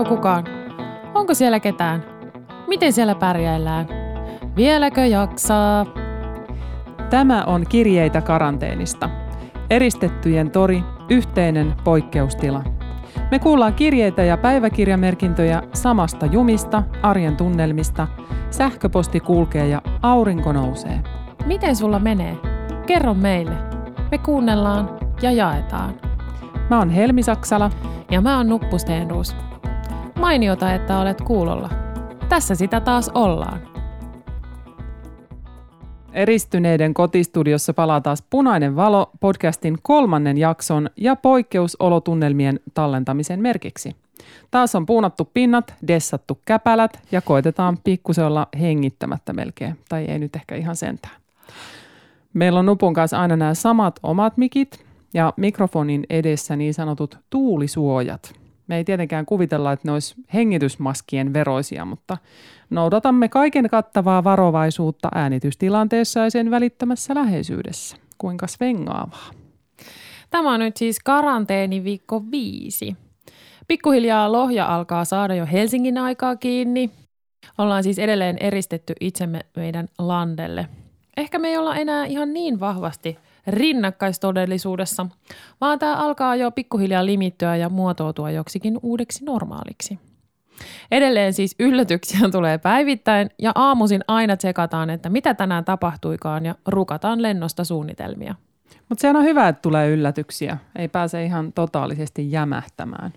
Tuleeko kukaan? Onko siellä ketään? Miten siellä pärjäillään? Vieläkö jaksaa? Tämä on Kirjeitä karanteenista. Eristettyjen tori, yhteinen poikkeustila. Me kuullaan kirjeitä ja päiväkirjamerkintöjä samasta jumista, arjen tunnelmista, sähköposti kulkee ja aurinko nousee. Miten sulla menee? Kerro meille. Me kuunnellaan ja jaetaan. Mä oon Helmi Saksala. Ja mä oon Nuppu Stenruus. Mainiota, että olet kuulolla. Tässä sitä taas ollaan. Eristyneiden kotistudiossa palaa taas Punainen valo podcastin kolmannen jakson ja poikkeusolotunnelmien tallentamisen merkiksi. Taas on puunattu pinnat, dessattu käpälät ja koitetaan pikkusen olla hengittämättä melkein, tai ei nyt ehkä ihan sentään. Meillä on Nupun kanssa aina nämä samat omat mikit ja mikrofonin edessä niin sanotut tuulisuojat. Me ei tietenkään kuvitella, että ne olisi hengitysmaskien veroisia, mutta noudatamme kaiken kattavaa varovaisuutta äänitystilanteessa ja sen välittämässä läheisyydessä. Kuinka svengaavaa. Tämä on nyt siis karanteeni viikko viisi. Pikkuhiljaa lohja alkaa saada jo Helsingin aikaa kiinni. Ollaan siis edelleen eristetty itsemme meidän landelle. Ehkä me ei olla enää ihan niin vahvasti – rinnakkaistodellisuudessa, vaan tämä alkaa jo pikkuhiljaa limittyä ja muotoutua joksikin uudeksi normaaliksi. Edelleen siis yllätyksiä tulee päivittäin ja aamuisin aina tsekataan, että mitä tänään tapahtuikaan ja rukataan lennosta suunnitelmia. Mutta se on hyvä, että tulee yllätyksiä. Ei pääse ihan totaalisesti jämähtämään.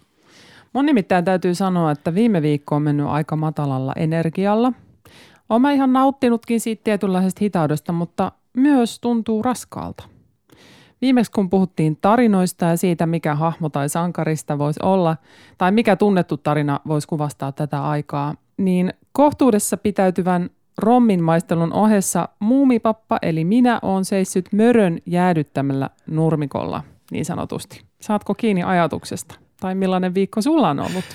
Mun nimittäin täytyy sanoa, että viime viikko on mennyt aika matalalla energialla. Olen ihan nauttinutkin siitä tietynlaisesta hitaudesta, mutta myös tuntuu raskaalta. Viimeksi kun puhuttiin tarinoista ja siitä, mikä hahmo tai sankarista voisi olla, tai mikä tunnettu tarina voisi kuvastaa tätä aikaa, niin kohtuudessa pitäytyvän rommin maistelun ohessa muumipappa eli minä on seissyt mörön jäädyttämällä nurmikolla niin sanotusti. Saatko kiinni ajatuksesta? Tai millainen viikko sulla on ollut?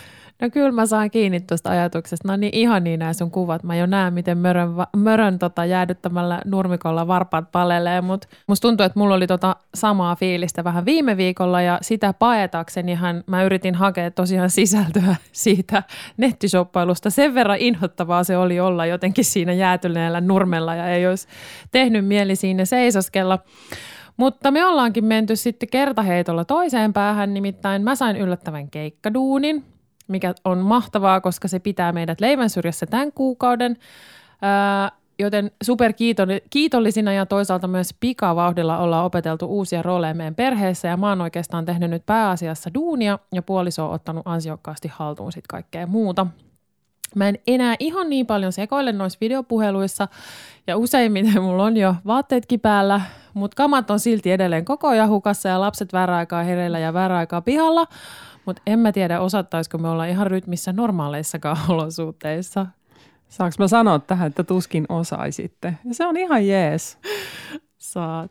No kyllä mä saan kiinni tuosta ajatuksesta. No niin ihan niin nämä sun kuvat. Mä jo näen, miten mörön, mörön tota, jäädyttämällä nurmikolla varpaat palelee, mutta musta tuntuu, että mulla oli tota samaa fiilistä vähän viime viikolla ja sitä paetakseni hän, mä yritin hakea tosiaan sisältöä siitä nettisoppailusta. Sen verran inhottavaa se oli olla jotenkin siinä jäätyneellä nurmella ja ei olisi tehnyt mieli siinä seisoskella. Mutta me ollaankin menty sitten kertaheitolla toiseen päähän, nimittäin mä sain yllättävän keikkaduunin – mikä on mahtavaa, koska se pitää meidät leivän syrjässä tämän kuukauden. Ää, joten superkiitollisina ja toisaalta myös pikavauhdilla ollaan opeteltu uusia rooleja meidän perheessä ja mä oon oikeastaan tehnyt nyt pääasiassa duunia ja puoliso on ottanut ansiokkaasti haltuun sitten kaikkea muuta. Mä en enää ihan niin paljon sekoile noissa videopuheluissa ja useimmiten mulla on jo vaatteetkin päällä, mutta kamat on silti edelleen koko ajan hukassa ja lapset väärä aikaa hereillä ja väärä aikaa pihalla – mutta en mä tiedä, osattaisiko me olla ihan rytmissä normaaleissakaan olosuhteissa. Saanko mä sanoa tähän, että tuskin osaisitte? Ja se on ihan jees. Saat.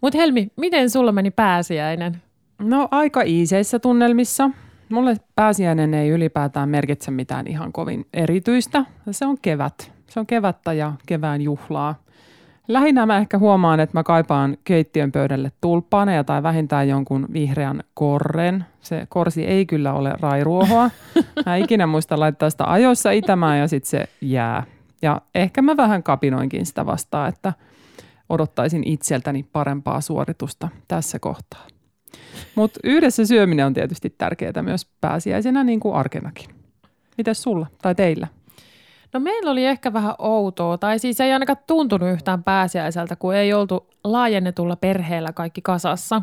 Mutta Helmi, miten sulla meni pääsiäinen? No aika iiseissä tunnelmissa. Mulle pääsiäinen ei ylipäätään merkitse mitään ihan kovin erityistä. Se on kevät. Se on kevättä ja kevään juhlaa. Lähinnä mä ehkä huomaan, että mä kaipaan keittiön pöydälle tulppaaneja tai vähintään jonkun vihreän korren. Se korsi ei kyllä ole rairuohoa. Mä ikinä muista laittaa sitä ajoissa itämään ja sitten se jää. Ja ehkä mä vähän kapinoinkin sitä vastaan, että odottaisin itseltäni parempaa suoritusta tässä kohtaa. Mutta yhdessä syöminen on tietysti tärkeää myös pääsiäisenä niin kuin arkenakin. Mites sulla tai teillä? No meillä oli ehkä vähän outoa, tai siis ei ainakaan tuntunut yhtään pääsiäiseltä, kun ei oltu laajennetulla perheellä kaikki kasassa.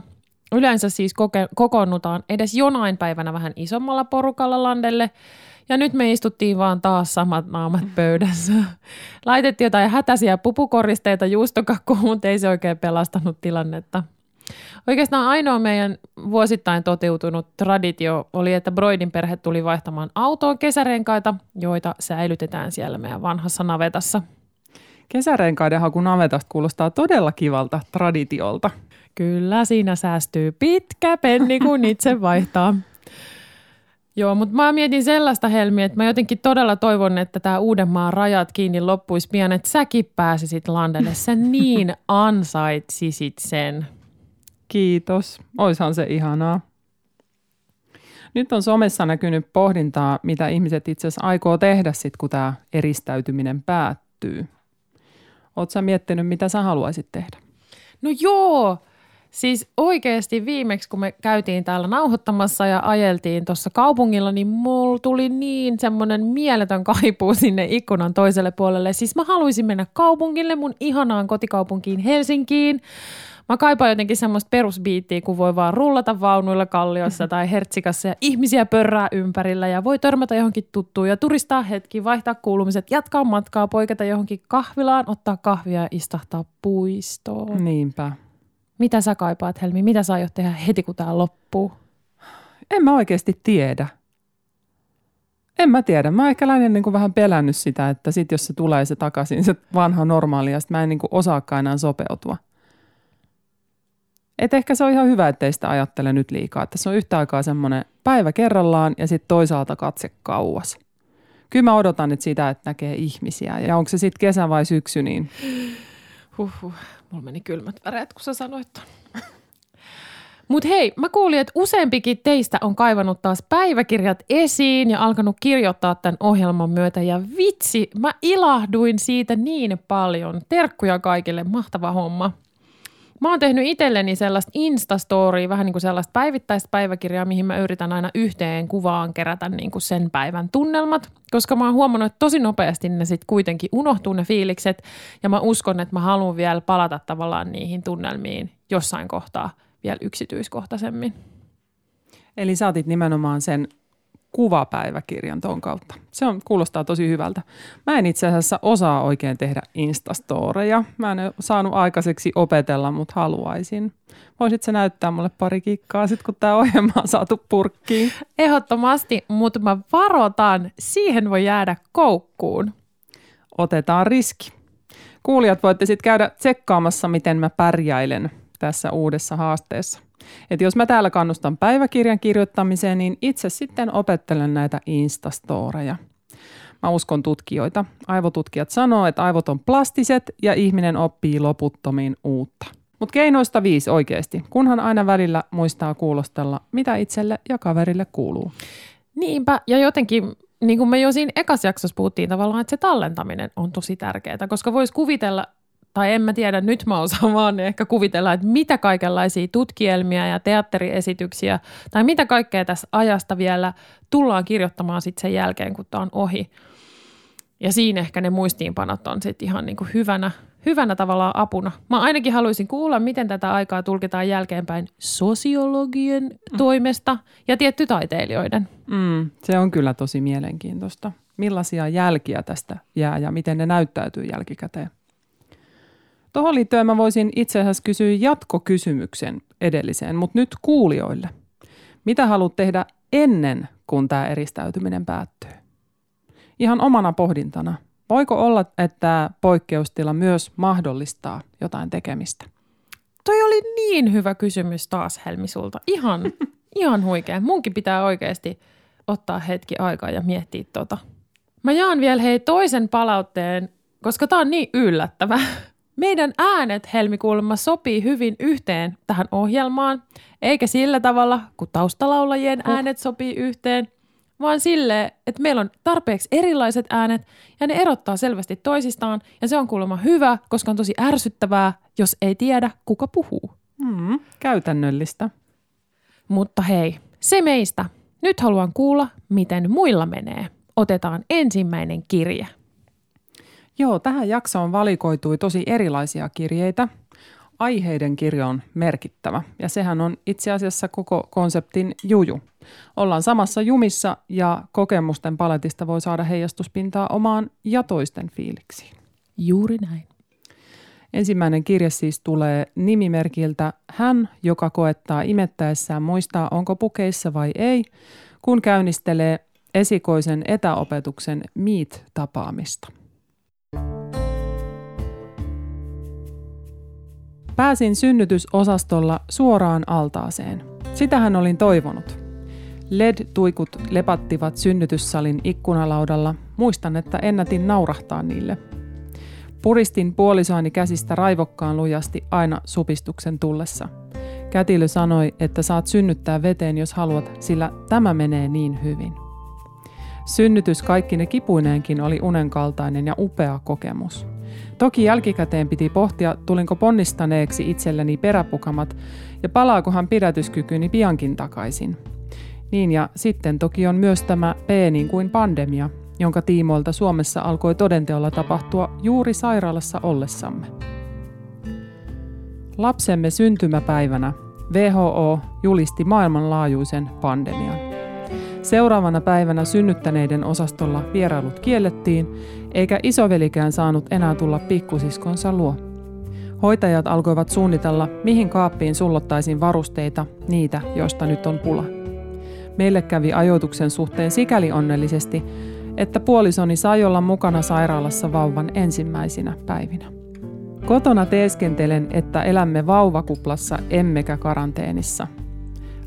Yleensä siis koke- kokoonnutaan edes jonain päivänä vähän isommalla porukalla landelle, ja nyt me istuttiin vaan taas samat naamat pöydässä. Laitettiin jotain hätäisiä pupukoristeita juustokakkuun, mutta ei se oikein pelastanut tilannetta. Oikeastaan ainoa meidän vuosittain toteutunut traditio oli, että Broidin perhe tuli vaihtamaan autoon kesärenkaita, joita säilytetään siellä meidän vanhassa navetassa. Kesärenkaiden haku navetasta kuulostaa todella kivalta traditiolta. Kyllä, siinä säästyy pitkä penni, kun itse vaihtaa. Joo, mutta mä mietin sellaista helmiä, että mä jotenkin todella toivon, että tämä Uudenmaan rajat kiinni loppuisi pian, että säkin pääsisit landelle. Sä niin ansaitsisit sen. Kiitos. Oishan se ihanaa. Nyt on somessa näkynyt pohdintaa, mitä ihmiset itse asiassa aikoo tehdä sitten, kun tämä eristäytyminen päättyy. Oletko miettinyt, mitä sä haluaisit tehdä? No joo, Siis oikeasti viimeksi, kun me käytiin täällä nauhoittamassa ja ajeltiin tuossa kaupungilla, niin mulla tuli niin semmoinen mieletön kaipuu sinne ikkunan toiselle puolelle. Siis mä haluaisin mennä kaupungille, mun ihanaan kotikaupunkiin Helsinkiin. Mä kaipaan jotenkin semmoista perusbiittiä, kun voi vaan rullata vaunuilla kalliossa tai hertsikassa ja ihmisiä pörrää ympärillä ja voi törmätä johonkin tuttuun ja turistaa hetki, vaihtaa kuulumiset, jatkaa matkaa, poiketa johonkin kahvilaan, ottaa kahvia ja istahtaa puistoon. Niinpä. Mitä sä kaipaat, Helmi? Mitä sä aiot tehdä heti, kun tämä loppuu? En mä oikeasti tiedä. En mä tiedä. Mä ehkä lähinnä niin kuin vähän pelännyt sitä, että sit jos se tulee se takaisin, se vanha normaali, ja sit mä en niin kuin osaakaan enää sopeutua. Et ehkä se on ihan hyvä, ettei sitä ajattele nyt liikaa. Että se on yhtä aikaa semmoinen päivä kerrallaan ja sitten toisaalta katse kauas. Kyllä mä odotan nyt sitä, että näkee ihmisiä. Ja onko se sitten kesä vai syksy, niin... Huhhuh. Mulla meni kylmät väreet, kun sä sanoit ton. Mutta hei, mä kuulin, että useampikin teistä on kaivannut taas päiväkirjat esiin ja alkanut kirjoittaa tämän ohjelman myötä. Ja vitsi, mä ilahduin siitä niin paljon. Terkkuja kaikille, mahtava homma. Mä oon tehnyt itselleni sellaista Instastorya, vähän niin kuin sellaista päivittäistä päiväkirjaa, mihin mä yritän aina yhteen kuvaan kerätä niin kuin sen päivän tunnelmat, koska mä oon huomannut, että tosi nopeasti ne sitten kuitenkin unohtuu ne fiilikset, ja mä uskon, että mä haluan vielä palata tavallaan niihin tunnelmiin jossain kohtaa vielä yksityiskohtaisemmin. Eli saatit nimenomaan sen kuvapäiväkirjan ton kautta. Se on, kuulostaa tosi hyvältä. Mä en itse asiassa osaa oikein tehdä Instastoreja. Mä en ole saanut aikaiseksi opetella, mutta haluaisin. Voisit sä näyttää mulle pari kikkaa sit, kun tämä ohjelma on saatu purkkiin? Ehdottomasti, mutta mä varotan, siihen voi jäädä koukkuun. Otetaan riski. Kuulijat voitte sitten käydä tsekkaamassa, miten mä pärjäilen tässä uudessa haasteessa. Et jos mä täällä kannustan päiväkirjan kirjoittamiseen, niin itse sitten opettelen näitä Instastoreja. Mä uskon tutkijoita. Aivotutkijat sanoo, että aivot on plastiset ja ihminen oppii loputtomiin uutta. Mutta keinoista viisi oikeasti, kunhan aina välillä muistaa kuulostella, mitä itselle ja kaverille kuuluu. Niinpä, ja jotenkin niin kuin me jo siinä ekassa jaksossa puhuttiin tavallaan, että se tallentaminen on tosi tärkeää, koska voisi kuvitella, tai en mä tiedä, nyt mä osaan vaan ehkä kuvitella, että mitä kaikenlaisia tutkielmia ja teatteriesityksiä tai mitä kaikkea tässä ajasta vielä tullaan kirjoittamaan sitten sen jälkeen, kun tämä on ohi. Ja siinä ehkä ne muistiinpanot on sitten ihan niin kuin hyvänä, hyvänä tavallaan apuna. Mä ainakin haluaisin kuulla, miten tätä aikaa tulkitaan jälkeenpäin sosiologien mm. toimesta ja tietty taiteilijoiden. Mm, se on kyllä tosi mielenkiintoista. Millaisia jälkiä tästä jää ja miten ne näyttäytyy jälkikäteen? Tuohon liittyen mä voisin itse asiassa kysyä jatkokysymyksen edelliseen, mutta nyt kuulijoille. Mitä haluat tehdä ennen kuin tämä eristäytyminen päättyy? Ihan omana pohdintana. Voiko olla, että poikkeustila myös mahdollistaa jotain tekemistä? Toi oli niin hyvä kysymys taas Helmi sulta. Ihan, ihan huikea. Munkin pitää oikeasti ottaa hetki aikaa ja miettiä tota. Mä jaan vielä hei toisen palautteen, koska tää on niin yllättävä. Meidän äänet helmikuulemma sopii hyvin yhteen tähän ohjelmaan, eikä sillä tavalla, kun taustalaulajien oh. äänet sopii yhteen, vaan sille, että meillä on tarpeeksi erilaiset äänet ja ne erottaa selvästi toisistaan ja se on kuulemma hyvä, koska on tosi ärsyttävää, jos ei tiedä, kuka puhuu. Mm, käytännöllistä. Mutta hei, se meistä. Nyt haluan kuulla, miten muilla menee. Otetaan ensimmäinen kirje. Joo, tähän jaksoon valikoitui tosi erilaisia kirjeitä. Aiheiden kirjo on merkittävä ja sehän on itse asiassa koko konseptin juju. Ollaan samassa jumissa ja kokemusten paletista voi saada heijastuspintaa omaan ja toisten fiiliksiin. Juuri näin. Ensimmäinen kirje siis tulee nimimerkiltä Hän, joka koettaa imettäessään muistaa, onko pukeissa vai ei, kun käynnistelee esikoisen etäopetuksen Meet-tapaamista. Pääsin synnytysosastolla suoraan altaaseen. Sitähän olin toivonut. LED-tuikut lepattivat synnytyssalin ikkunalaudalla. Muistan, että ennätin naurahtaa niille. Puristin puolisoani käsistä raivokkaan lujasti aina supistuksen tullessa. Kätilö sanoi, että saat synnyttää veteen, jos haluat, sillä tämä menee niin hyvin. Synnytys kaikkine kipuineenkin oli unenkaltainen ja upea kokemus. Toki jälkikäteen piti pohtia, tulinko ponnistaneeksi itselleni peräpukamat ja palaakohan pidätyskykyni piankin takaisin. Niin ja sitten toki on myös tämä P niin kuin pandemia, jonka tiimoilta Suomessa alkoi todenteolla tapahtua juuri sairaalassa ollessamme. Lapsemme syntymäpäivänä WHO julisti maailmanlaajuisen pandemian. Seuraavana päivänä synnyttäneiden osastolla vierailut kiellettiin, eikä isovelikään saanut enää tulla pikkusiskonsa luo. Hoitajat alkoivat suunnitella, mihin kaappiin sullottaisiin varusteita, niitä, joista nyt on pula. Meille kävi ajoituksen suhteen sikäli onnellisesti, että puolisoni sai olla mukana sairaalassa vauvan ensimmäisinä päivinä. Kotona teeskentelen, että elämme vauvakuplassa emmekä karanteenissa.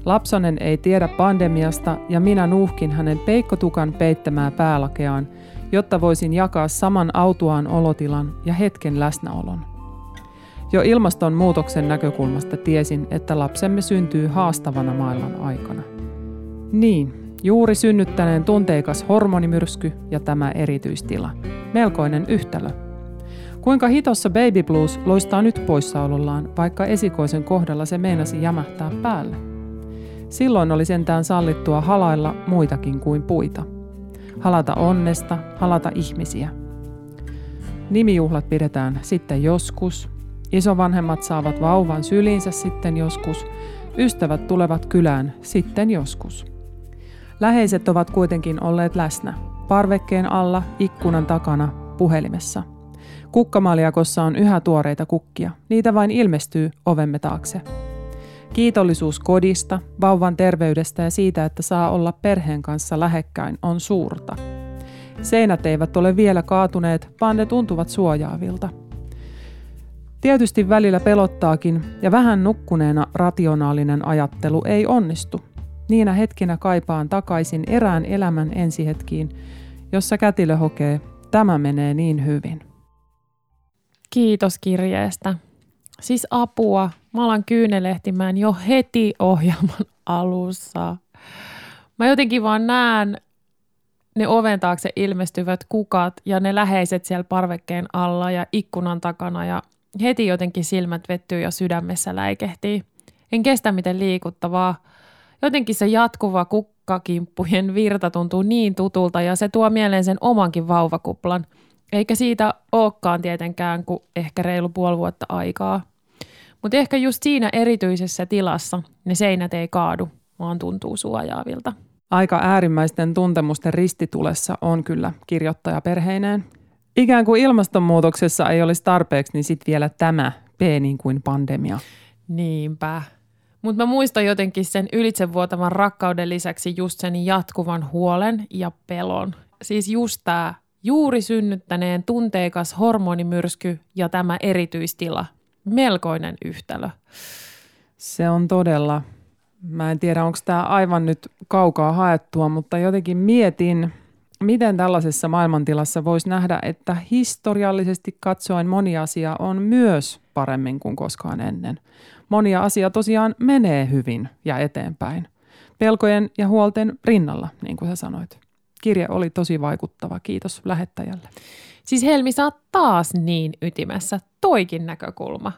Lapsonen ei tiedä pandemiasta ja minä nuuhkin hänen peikkotukan peittämää päälakeaan, jotta voisin jakaa saman autuaan olotilan ja hetken läsnäolon. Jo ilmastonmuutoksen näkökulmasta tiesin, että lapsemme syntyy haastavana maailman aikana. Niin, juuri synnyttäneen tunteikas hormonimyrsky ja tämä erityistila. Melkoinen yhtälö. Kuinka hitossa Baby Blues loistaa nyt poissaolollaan, vaikka esikoisen kohdalla se meinasi jämähtää päälle. Silloin oli sentään sallittua halailla muitakin kuin puita. Halata onnesta, halata ihmisiä. Nimijuhlat pidetään sitten joskus. Isovanhemmat saavat vauvan syliinsä sitten joskus. Ystävät tulevat kylään sitten joskus. Läheiset ovat kuitenkin olleet läsnä. Parvekkeen alla, ikkunan takana, puhelimessa – Kukkamaliakossa on yhä tuoreita kukkia. Niitä vain ilmestyy ovemme taakse. Kiitollisuus kodista, vauvan terveydestä ja siitä, että saa olla perheen kanssa lähekkäin, on suurta. Seinät eivät ole vielä kaatuneet, vaan ne tuntuvat suojaavilta. Tietysti välillä pelottaakin, ja vähän nukkuneena rationaalinen ajattelu ei onnistu. Niinä hetkinä kaipaan takaisin erään elämän ensihetkiin, jossa kätilö hokee, tämä menee niin hyvin. Kiitos kirjeestä. Siis apua. Mä alan kyynelehtimään jo heti ohjelman alussa. Mä jotenkin vaan näen ne oven taakse ilmestyvät kukat ja ne läheiset siellä parvekkeen alla ja ikkunan takana ja heti jotenkin silmät vettyy ja sydämessä läikehtii. En kestä miten liikuttavaa. Jotenkin se jatkuva kukkakimppujen virta tuntuu niin tutulta ja se tuo mieleen sen omankin vauvakuplan – eikä siitä olekaan tietenkään kuin ehkä reilu puoli vuotta aikaa. Mutta ehkä just siinä erityisessä tilassa ne seinät ei kaadu, vaan tuntuu suojaavilta. Aika äärimmäisten tuntemusten ristitulessa on kyllä kirjoittaja perheineen. Ikään kuin ilmastonmuutoksessa ei olisi tarpeeksi, niin sitten vielä tämä P niin kuin pandemia. Niinpä. Mutta mä muistan jotenkin sen ylitsevuotavan rakkauden lisäksi just sen jatkuvan huolen ja pelon. Siis just tämä Juuri synnyttäneen tunteikas hormonimyrsky ja tämä erityistila. Melkoinen yhtälö. Se on todella. Mä en tiedä, onko tämä aivan nyt kaukaa haettua, mutta jotenkin mietin, miten tällaisessa maailmantilassa voisi nähdä, että historiallisesti katsoen moni asia on myös paremmin kuin koskaan ennen. Monia asia tosiaan menee hyvin ja eteenpäin. Pelkojen ja huolten rinnalla, niin kuin sä sanoit kirje oli tosi vaikuttava. Kiitos lähettäjälle. Siis Helmi, sä oot taas niin ytimessä. Toikin näkökulma.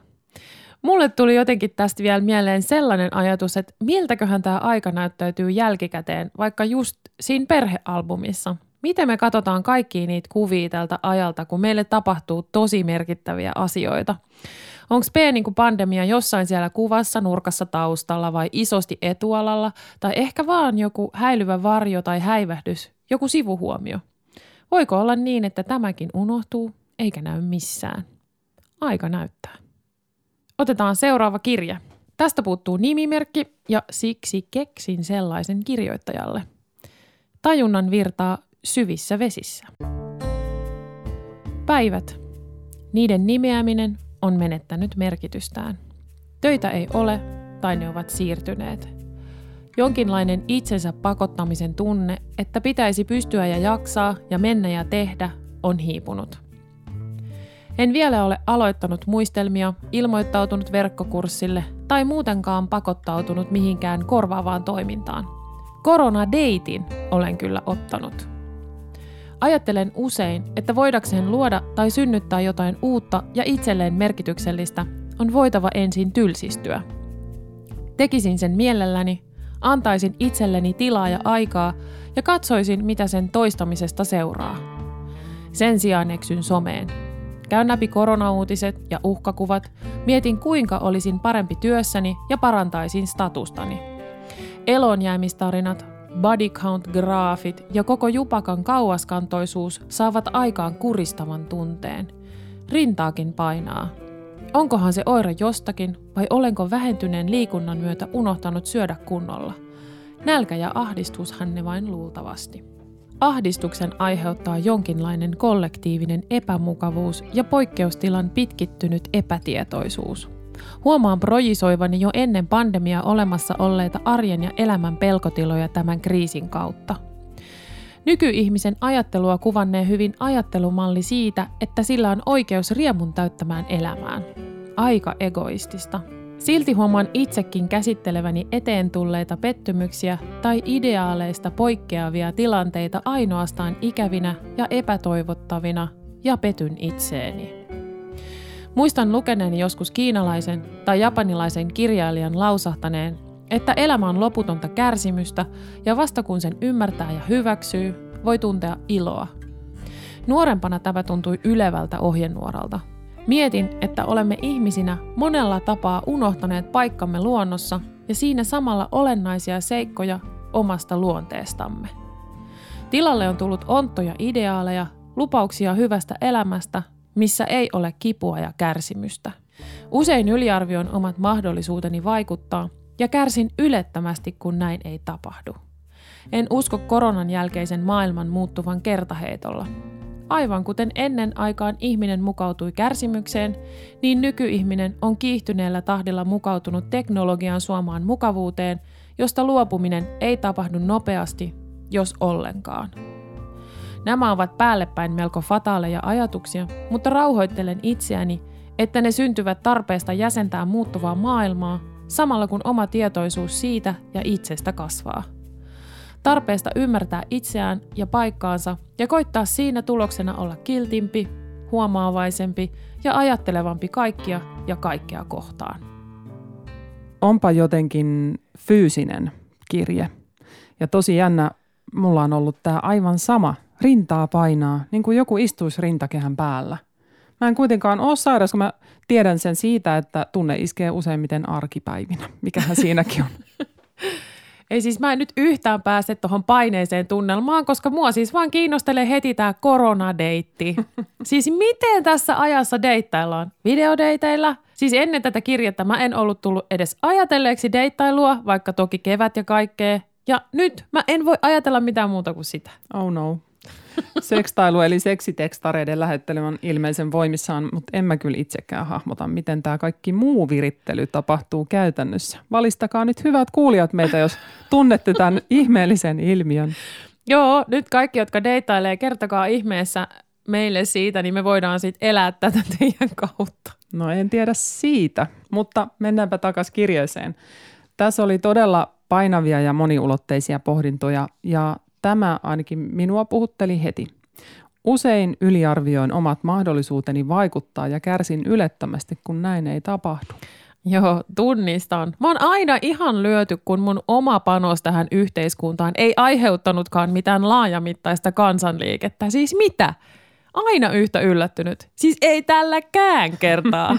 Mulle tuli jotenkin tästä vielä mieleen sellainen ajatus, että miltäköhän tämä aika näyttäytyy jälkikäteen, vaikka just siinä perhealbumissa. Miten me katsotaan kaikki niitä kuvia tältä ajalta, kun meille tapahtuu tosi merkittäviä asioita? Onko P niin pandemia jossain siellä kuvassa, nurkassa taustalla vai isosti etualalla, tai ehkä vaan joku häilyvä varjo tai häivähdys, joku sivuhuomio. Voiko olla niin, että tämäkin unohtuu eikä näy missään? Aika näyttää. Otetaan seuraava kirja. Tästä puuttuu nimimerkki ja siksi keksin sellaisen kirjoittajalle. Tajunnan virtaa syvissä vesissä. Päivät. Niiden nimeäminen on menettänyt merkitystään. Töitä ei ole tai ne ovat siirtyneet. Jonkinlainen itsensä pakottamisen tunne, että pitäisi pystyä ja jaksaa ja mennä ja tehdä, on hiipunut. En vielä ole aloittanut muistelmia, ilmoittautunut verkkokurssille tai muutenkaan pakottautunut mihinkään korvaavaan toimintaan. Koronadeitin olen kyllä ottanut. Ajattelen usein, että voidakseen luoda tai synnyttää jotain uutta ja itselleen merkityksellistä, on voitava ensin tylsistyä. Tekisin sen mielelläni, antaisin itselleni tilaa ja aikaa ja katsoisin, mitä sen toistamisesta seuraa. Sen sijaan eksyn someen. Käyn läpi koronauutiset ja uhkakuvat, mietin kuinka olisin parempi työssäni ja parantaisin statustani. Elonjäämistarinat, body count graafit ja koko jupakan kauaskantoisuus saavat aikaan kuristavan tunteen. Rintaakin painaa. Onkohan se oire jostakin vai olenko vähentyneen liikunnan myötä unohtanut syödä kunnolla? Nälkä ja ahdistushan ne vain luultavasti. Ahdistuksen aiheuttaa jonkinlainen kollektiivinen epämukavuus ja poikkeustilan pitkittynyt epätietoisuus. Huomaan projisoivani jo ennen pandemiaa olemassa olleita arjen ja elämän pelkotiloja tämän kriisin kautta. Nykyihmisen ajattelua kuvannee hyvin ajattelumalli siitä, että sillä on oikeus riemun täyttämään elämään. Aika egoistista. Silti huomaan itsekin käsitteleväni eteen tulleita pettymyksiä tai ideaaleista poikkeavia tilanteita ainoastaan ikävinä ja epätoivottavina ja petyn itseeni. Muistan lukeneeni joskus kiinalaisen tai japanilaisen kirjailijan lausahtaneen, että elämä on loputonta kärsimystä ja vasta kun sen ymmärtää ja hyväksyy, voi tuntea iloa. Nuorempana tämä tuntui ylevältä ohjenuoralta. Mietin, että olemme ihmisinä monella tapaa unohtaneet paikkamme luonnossa ja siinä samalla olennaisia seikkoja omasta luonteestamme. Tilalle on tullut onttoja ideaaleja, lupauksia hyvästä elämästä missä ei ole kipua ja kärsimystä. Usein yliarvioin omat mahdollisuuteni vaikuttaa ja kärsin ylettömästi, kun näin ei tapahdu. En usko koronan jälkeisen maailman muuttuvan kertaheitolla. Aivan kuten ennen aikaan ihminen mukautui kärsimykseen, niin nykyihminen on kiihtyneellä tahdilla mukautunut teknologian suomaan mukavuuteen, josta luopuminen ei tapahdu nopeasti, jos ollenkaan. Nämä ovat päällepäin melko fataaleja ajatuksia, mutta rauhoittelen itseäni, että ne syntyvät tarpeesta jäsentää muuttuvaa maailmaa, samalla kun oma tietoisuus siitä ja itsestä kasvaa. Tarpeesta ymmärtää itseään ja paikkaansa ja koittaa siinä tuloksena olla kiltimpi, huomaavaisempi ja ajattelevampi kaikkia ja kaikkea kohtaan. Onpa jotenkin fyysinen kirje. Ja tosi jännä, mulla on ollut tämä aivan sama rintaa painaa, niin kuin joku istuisi rintakehän päällä. Mä en kuitenkaan ole sairas, kun mä tiedän sen siitä, että tunne iskee useimmiten arkipäivinä. Mikähän siinäkin on. Ei siis mä en nyt yhtään pääse tuohon paineeseen tunnelmaan, koska mua siis vaan kiinnostelee heti tämä koronadeitti. siis miten tässä ajassa deittaillaan? Videodeiteilla? Siis ennen tätä kirjettä mä en ollut tullut edes ajatelleeksi deittailua, vaikka toki kevät ja kaikkea. Ja nyt mä en voi ajatella mitään muuta kuin sitä. Oh no. Sekstailu eli seksitekstareiden lähettely on ilmeisen voimissaan, mutta en mä kyllä itsekään hahmota, miten tämä kaikki muu virittely tapahtuu käytännössä. Valistakaa nyt hyvät kuulijat meitä, jos tunnette tämän ihmeellisen ilmiön. Joo, nyt kaikki, jotka deittailee, kertokaa ihmeessä meille siitä, niin me voidaan sitten elää tätä teidän kautta. No en tiedä siitä, mutta mennäänpä takaisin kirjeeseen. Tässä oli todella painavia ja moniulotteisia pohdintoja ja Tämä ainakin minua puhutteli heti. Usein yliarvioin omat mahdollisuuteni vaikuttaa ja kärsin ylettömästi, kun näin ei tapahdu. Joo, tunnistan. Mä oon aina ihan lyöty, kun mun oma panos tähän yhteiskuntaan ei aiheuttanutkaan mitään laajamittaista kansanliikettä. Siis mitä? Aina yhtä yllättynyt. Siis ei tälläkään kertaa.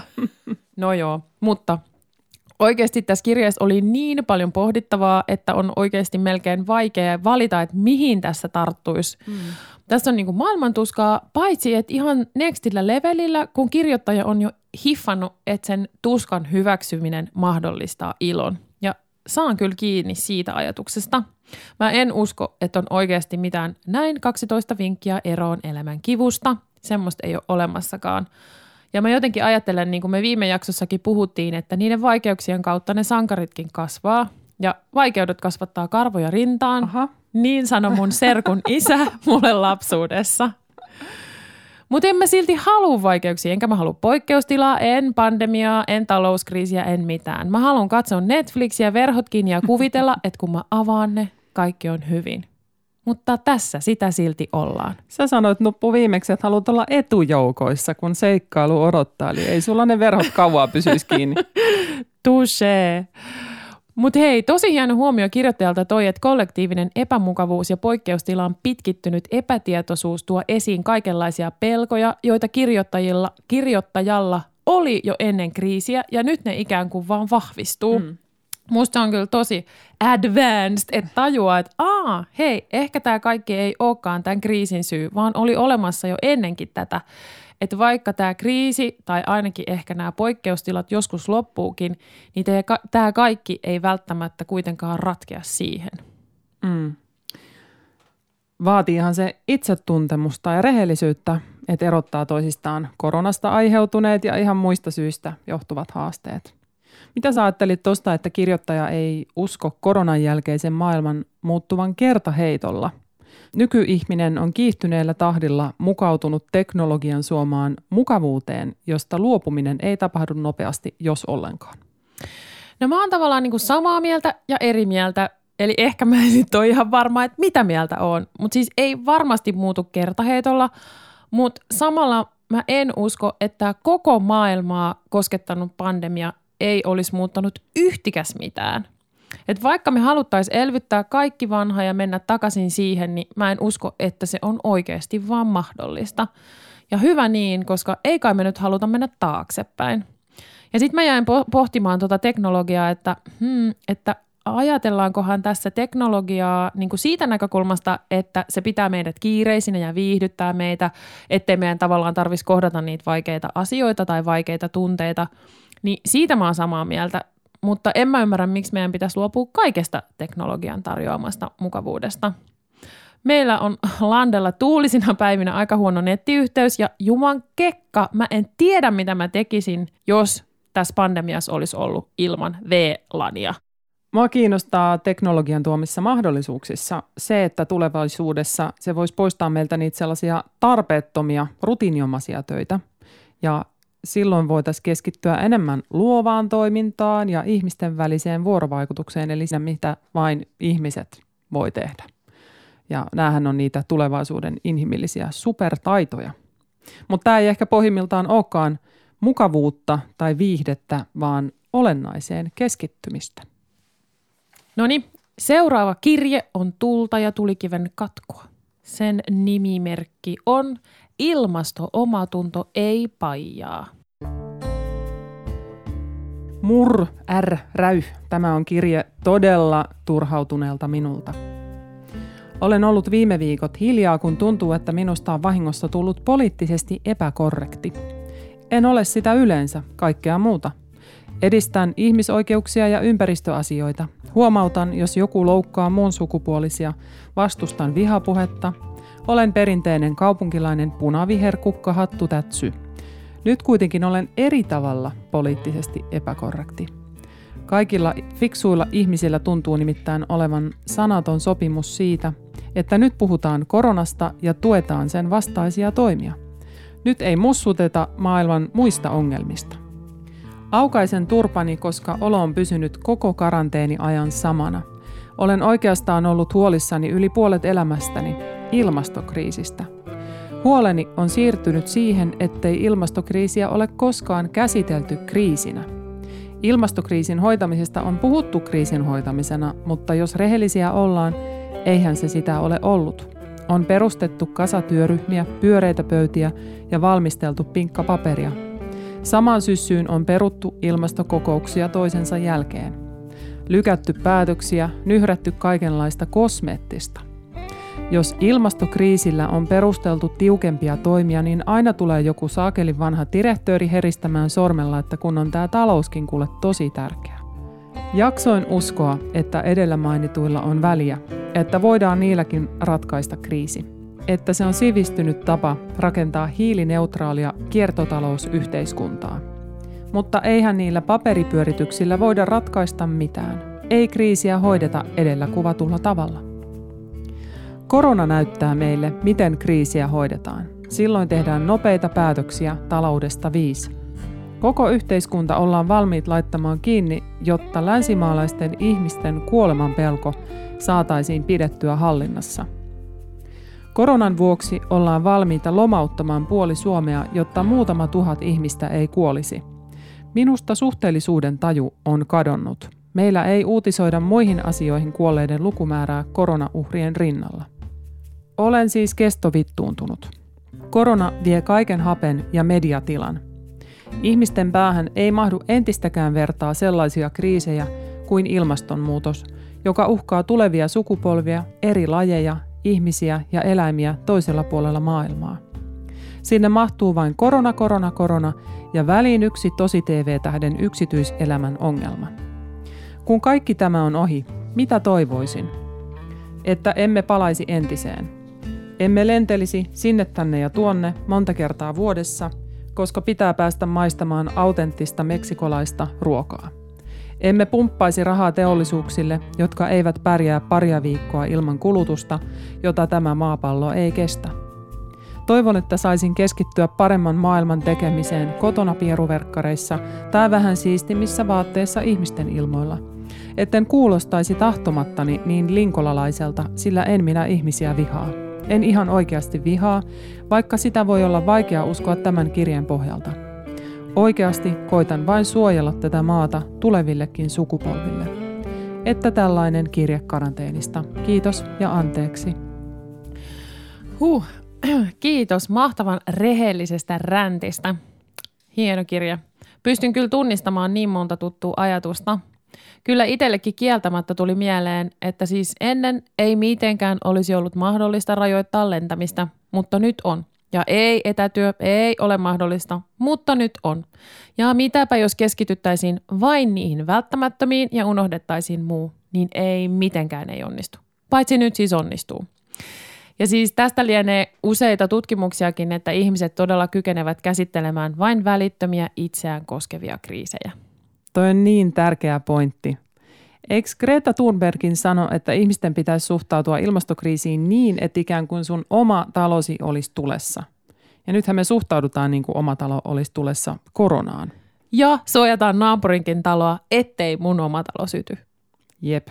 No joo, mutta oikeasti tässä kirjassa oli niin paljon pohdittavaa, että on oikeasti melkein vaikea valita, että mihin tässä tarttuisi. Mm. Tässä on niin kuin maailmantuskaa, paitsi että ihan nextillä levelillä, kun kirjoittaja on jo hiffannut, että sen tuskan hyväksyminen mahdollistaa ilon. Ja saan kyllä kiinni siitä ajatuksesta. Mä en usko, että on oikeasti mitään näin 12 vinkkiä eroon elämän kivusta. Semmoista ei ole olemassakaan. Ja mä jotenkin ajattelen, niin kuin me viime jaksossakin puhuttiin, että niiden vaikeuksien kautta ne sankaritkin kasvaa. Ja vaikeudet kasvattaa karvoja rintaan. Aha. Niin sanoi mun serkun isä mulle lapsuudessa. Mutta en mä silti halua vaikeuksia, enkä mä halua poikkeustilaa, en pandemiaa, en talouskriisiä, en mitään. Mä haluan katsoa Netflixiä, verhot kiinni ja kuvitella, että kun mä avaan ne, kaikki on hyvin. Mutta tässä sitä silti ollaan. Sä sanoit Nuppu viimeksi, että haluat olla etujoukoissa, kun seikkailu odottaa. Eli ei sulla ne verhot kauaa pysyisi kiinni. Touché. Mutta hei, tosi hieno huomio kirjoittajalta toi, että kollektiivinen epämukavuus ja poikkeustilan pitkittynyt epätietoisuus tuo esiin kaikenlaisia pelkoja, joita kirjoittajilla, kirjoittajalla oli jo ennen kriisiä ja nyt ne ikään kuin vaan vahvistuu. Mm. Musta on kyllä tosi advanced, että tajuaa, että aa, hei, ehkä tämä kaikki ei olekaan tämän kriisin syy, vaan oli olemassa jo ennenkin tätä että vaikka tämä kriisi tai ainakin ehkä nämä poikkeustilat joskus loppuukin, niin tämä kaikki ei välttämättä kuitenkaan ratkea siihen. Mm. Vaatiihan se itsetuntemusta ja rehellisyyttä, että erottaa toisistaan koronasta aiheutuneet ja ihan muista syistä johtuvat haasteet. Mitä sä ajattelit tuosta, että kirjoittaja ei usko koronan jälkeisen maailman muuttuvan kertaheitolla – Nykyihminen on kiihtyneellä tahdilla mukautunut teknologian suomaan mukavuuteen, josta luopuminen ei tapahdu nopeasti, jos ollenkaan. No mä oon tavallaan niin kuin samaa mieltä ja eri mieltä. Eli ehkä mä en sitten ole ihan varma, että mitä mieltä on. Mutta siis ei varmasti muutu kertaheitolla, mutta samalla mä en usko, että koko maailmaa koskettanut pandemia ei olisi muuttanut yhtikäs mitään – et vaikka me haluttaisiin elvyttää kaikki vanha ja mennä takaisin siihen, niin mä en usko, että se on oikeasti vaan mahdollista. Ja hyvä niin, koska ei kai me nyt haluta mennä taaksepäin. Ja sitten mä jäin pohtimaan tuota teknologiaa, että, hmm, että ajatellaankohan tässä teknologiaa niin kuin siitä näkökulmasta, että se pitää meidät kiireisinä ja viihdyttää meitä, ettei meidän tavallaan tarvitsisi kohdata niitä vaikeita asioita tai vaikeita tunteita, niin siitä mä oon samaa mieltä mutta en mä ymmärrä, miksi meidän pitäisi luopua kaikesta teknologian tarjoamasta mukavuudesta. Meillä on landella tuulisina päivinä aika huono nettiyhteys ja juman kekka, mä en tiedä mitä mä tekisin, jos tässä pandemiassa olisi ollut ilman V-lania. Mua kiinnostaa teknologian tuomissa mahdollisuuksissa se, että tulevaisuudessa se voisi poistaa meiltä niitä sellaisia tarpeettomia, rutiiniomaisia töitä ja silloin voitaisiin keskittyä enemmän luovaan toimintaan ja ihmisten väliseen vuorovaikutukseen, eli siinä, mitä vain ihmiset voi tehdä. Ja näähän on niitä tulevaisuuden inhimillisiä supertaitoja. Mutta tämä ei ehkä pohjimmiltaan olekaan mukavuutta tai viihdettä, vaan olennaiseen keskittymistä. No niin, seuraava kirje on Tulta ja tulikiven katkoa. Sen nimimerkki on Ilmasto-omatunto ei paijaa. Mur, R, räy. Tämä on kirje todella turhautuneelta minulta. Olen ollut viime viikot hiljaa, kun tuntuu, että minusta on vahingossa tullut poliittisesti epäkorrekti. En ole sitä yleensä, kaikkea muuta. Edistän ihmisoikeuksia ja ympäristöasioita. Huomautan, jos joku loukkaa muun sukupuolisia. Vastustan vihapuhetta. Olen perinteinen kaupunkilainen punaviherkukka hattu tätsy – nyt kuitenkin olen eri tavalla poliittisesti epäkorrekti. Kaikilla fiksuilla ihmisillä tuntuu nimittäin olevan sanaton sopimus siitä, että nyt puhutaan koronasta ja tuetaan sen vastaisia toimia. Nyt ei mussuteta maailman muista ongelmista. Aukaisen turpani, koska olo on pysynyt koko karanteeni ajan samana. Olen oikeastaan ollut huolissani yli puolet elämästäni, ilmastokriisistä – Huoleni on siirtynyt siihen, ettei ilmastokriisiä ole koskaan käsitelty kriisinä. Ilmastokriisin hoitamisesta on puhuttu kriisin hoitamisena, mutta jos rehellisiä ollaan, eihän se sitä ole ollut. On perustettu kasatyöryhmiä, pyöreitä pöytiä ja valmisteltu pinkkapaperia. Samaan syssyyn on peruttu ilmastokokouksia toisensa jälkeen. Lykätty päätöksiä, nyhrätty kaikenlaista kosmeettista. Jos ilmastokriisillä on perusteltu tiukempia toimia, niin aina tulee joku saakelin vanha direktööri heristämään sormella, että kun on tämä talouskin kuule tosi tärkeä. Jaksoin uskoa, että edellä mainituilla on väliä, että voidaan niilläkin ratkaista kriisi. Että se on sivistynyt tapa rakentaa hiilineutraalia kiertotalousyhteiskuntaa. Mutta eihän niillä paperipyörityksillä voida ratkaista mitään. Ei kriisiä hoideta edellä kuvatulla tavalla. Korona näyttää meille, miten kriisiä hoidetaan. Silloin tehdään nopeita päätöksiä taloudesta viisi. Koko yhteiskunta ollaan valmiit laittamaan kiinni, jotta länsimaalaisten ihmisten kuoleman pelko saataisiin pidettyä hallinnassa. Koronan vuoksi ollaan valmiita lomauttamaan puoli Suomea, jotta muutama tuhat ihmistä ei kuolisi. Minusta suhteellisuuden taju on kadonnut. Meillä ei uutisoida muihin asioihin kuolleiden lukumäärää koronauhrien rinnalla. Olen siis kestovittuuntunut. Korona vie kaiken hapen ja mediatilan. Ihmisten päähän ei mahdu entistäkään vertaa sellaisia kriisejä kuin ilmastonmuutos, joka uhkaa tulevia sukupolvia, eri lajeja, ihmisiä ja eläimiä toisella puolella maailmaa. Sinne mahtuu vain korona, korona, korona ja väliin yksi tosi TV-tähden yksityiselämän ongelma. Kun kaikki tämä on ohi, mitä toivoisin? Että emme palaisi entiseen. Emme lentelisi sinne tänne ja tuonne monta kertaa vuodessa, koska pitää päästä maistamaan autenttista meksikolaista ruokaa. Emme pumppaisi rahaa teollisuuksille, jotka eivät pärjää paria viikkoa ilman kulutusta, jota tämä maapallo ei kestä. Toivon, että saisin keskittyä paremman maailman tekemiseen kotona pieruverkkareissa tai vähän siistimmissä vaatteissa ihmisten ilmoilla. Etten kuulostaisi tahtomattani niin linkolalaiselta, sillä en minä ihmisiä vihaa. En ihan oikeasti vihaa, vaikka sitä voi olla vaikea uskoa tämän kirjan pohjalta. Oikeasti koitan vain suojella tätä maata tulevillekin sukupolville. Että tällainen kirje karanteenista. Kiitos ja anteeksi. Huh, kiitos mahtavan rehellisestä räntistä. Hieno kirja. Pystyn kyllä tunnistamaan niin monta tuttua ajatusta. Kyllä itsellekin kieltämättä tuli mieleen, että siis ennen ei mitenkään olisi ollut mahdollista rajoittaa lentämistä, mutta nyt on. Ja ei, etätyö ei ole mahdollista, mutta nyt on. Ja mitäpä jos keskityttäisiin vain niihin välttämättömiin ja unohdettaisiin muu, niin ei mitenkään ei onnistu. Paitsi nyt siis onnistuu. Ja siis tästä lienee useita tutkimuksiakin, että ihmiset todella kykenevät käsittelemään vain välittömiä itseään koskevia kriisejä. Toi on niin tärkeä pointti. Eikö Greta Thunbergin sano, että ihmisten pitäisi suhtautua ilmastokriisiin niin, että ikään kuin sun oma talosi olisi tulessa? Ja nythän me suhtaudutaan niin kuin oma talo olisi tulessa koronaan. Ja suojataan naapurinkin taloa, ettei mun oma talo syty. Jep.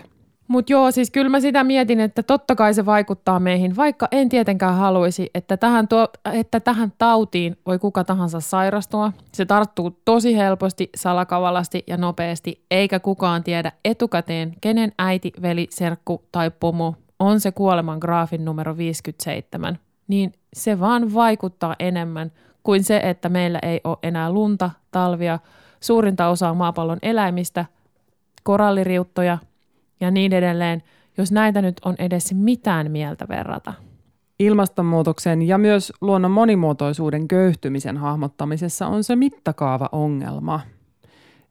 Mutta joo, siis kyllä mä sitä mietin, että totta kai se vaikuttaa meihin, vaikka en tietenkään haluaisi, että tähän, tuo, että tähän tautiin voi kuka tahansa sairastua. Se tarttuu tosi helposti, salakavalasti ja nopeasti, eikä kukaan tiedä etukäteen, kenen äiti, veli, serkku tai pomo on se kuoleman graafin numero 57. Niin se vaan vaikuttaa enemmän kuin se, että meillä ei ole enää lunta, talvia, suurinta osaa maapallon eläimistä, koralliriuttoja – ja niin edelleen, jos näitä nyt on edes mitään mieltä verrata. Ilmastonmuutoksen ja myös luonnon monimuotoisuuden köyhtymisen hahmottamisessa on se mittakaava ongelma.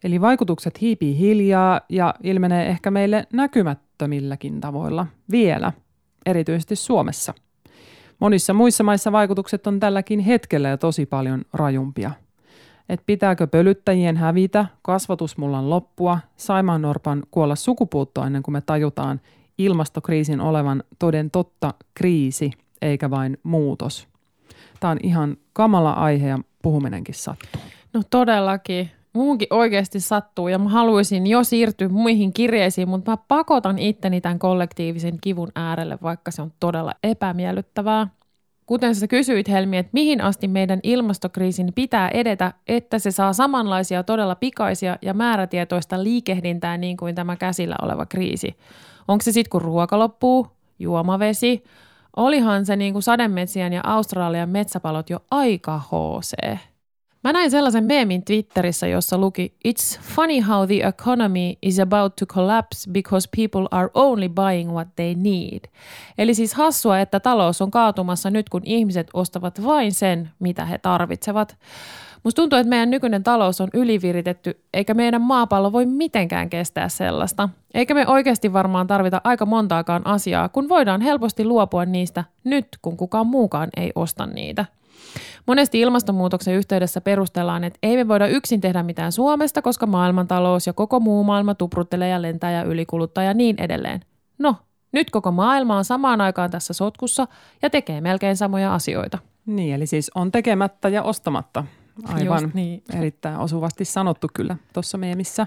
Eli vaikutukset hiipii hiljaa ja ilmenee ehkä meille näkymättömilläkin tavoilla vielä, erityisesti Suomessa. Monissa muissa maissa vaikutukset on tälläkin hetkellä jo tosi paljon rajumpia – että pitääkö pölyttäjien hävitä, kasvatusmullan loppua, Saimaan Norpan kuolla sukupuuttoa ennen kuin me tajutaan ilmastokriisin olevan toden totta kriisi eikä vain muutos. Tämä on ihan kamala aihe ja puhuminenkin sattuu. No todellakin. Muunkin oikeasti sattuu ja mä haluaisin jo siirtyä muihin kirjeisiin, mutta mä pakotan itteni tämän kollektiivisen kivun äärelle, vaikka se on todella epämiellyttävää. Kuten sä kysyit Helmi, että mihin asti meidän ilmastokriisin pitää edetä, että se saa samanlaisia todella pikaisia ja määrätietoista liikehdintää niin kuin tämä käsillä oleva kriisi. Onko se sitten kun ruoka loppuu, juomavesi, olihan se niin kuin sademetsien ja Australian metsäpalot jo aika HC. Mä näin sellaisen meemin Twitterissä, jossa luki It's funny how the economy is about to collapse because people are only buying what they need. Eli siis hassua, että talous on kaatumassa nyt, kun ihmiset ostavat vain sen, mitä he tarvitsevat. Musta tuntuu, että meidän nykyinen talous on yliviritetty, eikä meidän maapallo voi mitenkään kestää sellaista. Eikä me oikeasti varmaan tarvita aika montaakaan asiaa, kun voidaan helposti luopua niistä nyt, kun kukaan muukaan ei osta niitä. Monesti ilmastonmuutoksen yhteydessä perustellaan, että ei me voida yksin tehdä mitään Suomesta, koska maailmantalous ja koko muu maailma tupruttelee ja lentää ja ylikuluttaa ja niin edelleen. No, nyt koko maailma on samaan aikaan tässä sotkussa ja tekee melkein samoja asioita. Niin, eli siis on tekemättä ja ostamatta. Aivan Just niin. erittäin osuvasti sanottu kyllä tuossa meemissä.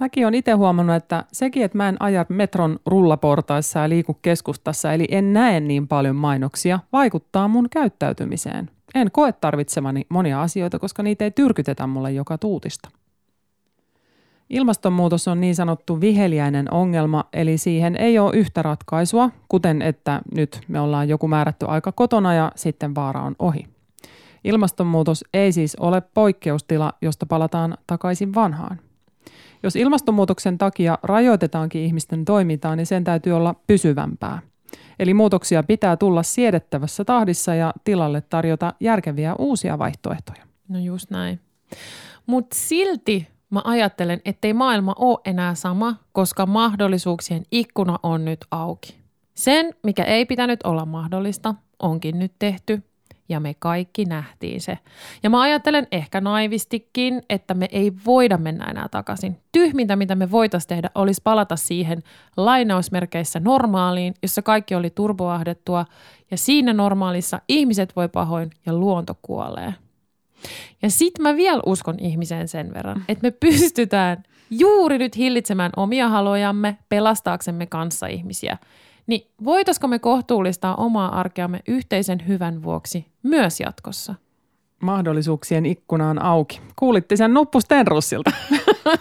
Mäkin olen itse huomannut, että sekin, että mä en aja metron rullaportaissa ja liiku keskustassa, eli en näe niin paljon mainoksia, vaikuttaa mun käyttäytymiseen. En koe tarvitsevani monia asioita, koska niitä ei tyrkytetä mulle joka tuutista. Ilmastonmuutos on niin sanottu viheliäinen ongelma, eli siihen ei ole yhtä ratkaisua, kuten että nyt me ollaan joku määrätty aika kotona ja sitten vaara on ohi. Ilmastonmuutos ei siis ole poikkeustila, josta palataan takaisin vanhaan. Jos ilmastonmuutoksen takia rajoitetaankin ihmisten toimintaa, niin sen täytyy olla pysyvämpää. Eli muutoksia pitää tulla siedettävässä tahdissa ja tilalle tarjota järkeviä uusia vaihtoehtoja. No just näin. Mutta silti mä ajattelen, ettei maailma ole enää sama, koska mahdollisuuksien ikkuna on nyt auki. Sen, mikä ei pitänyt olla mahdollista, onkin nyt tehty ja me kaikki nähtiin se. Ja mä ajattelen ehkä naivistikin, että me ei voida mennä enää takaisin. Tyhmintä, mitä me voitaisiin tehdä, olisi palata siihen lainausmerkeissä normaaliin, jossa kaikki oli turboahdettua ja siinä normaalissa ihmiset voi pahoin ja luonto kuolee. Ja sit mä vielä uskon ihmiseen sen verran, että me pystytään juuri nyt hillitsemään omia halojamme pelastaaksemme kanssa ihmisiä. Niin voitaisiko me kohtuullistaa omaa arkeamme yhteisen hyvän vuoksi myös jatkossa? Mahdollisuuksien ikkuna on auki. Kuulitte sen Nuppu Stenrussilta.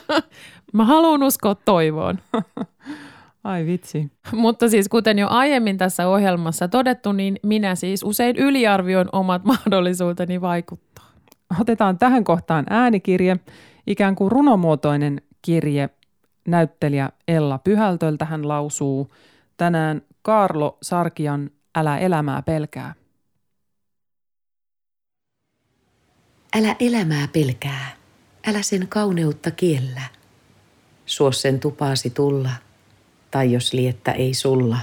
Mä haluan uskoa toivoon. Ai vitsi. Mutta siis kuten jo aiemmin tässä ohjelmassa todettu, niin minä siis usein yliarvioin omat mahdollisuuteni vaikuttaa. Otetaan tähän kohtaan äänikirje, ikään kuin runomuotoinen kirje. Näyttelijä Ella Pyhältöltä hän lausuu tänään Karlo Sarkian Älä elämää pelkää. Älä elämää pelkää, älä sen kauneutta kiellä. Suo sen tupaasi tulla, tai jos liettä ei sulla,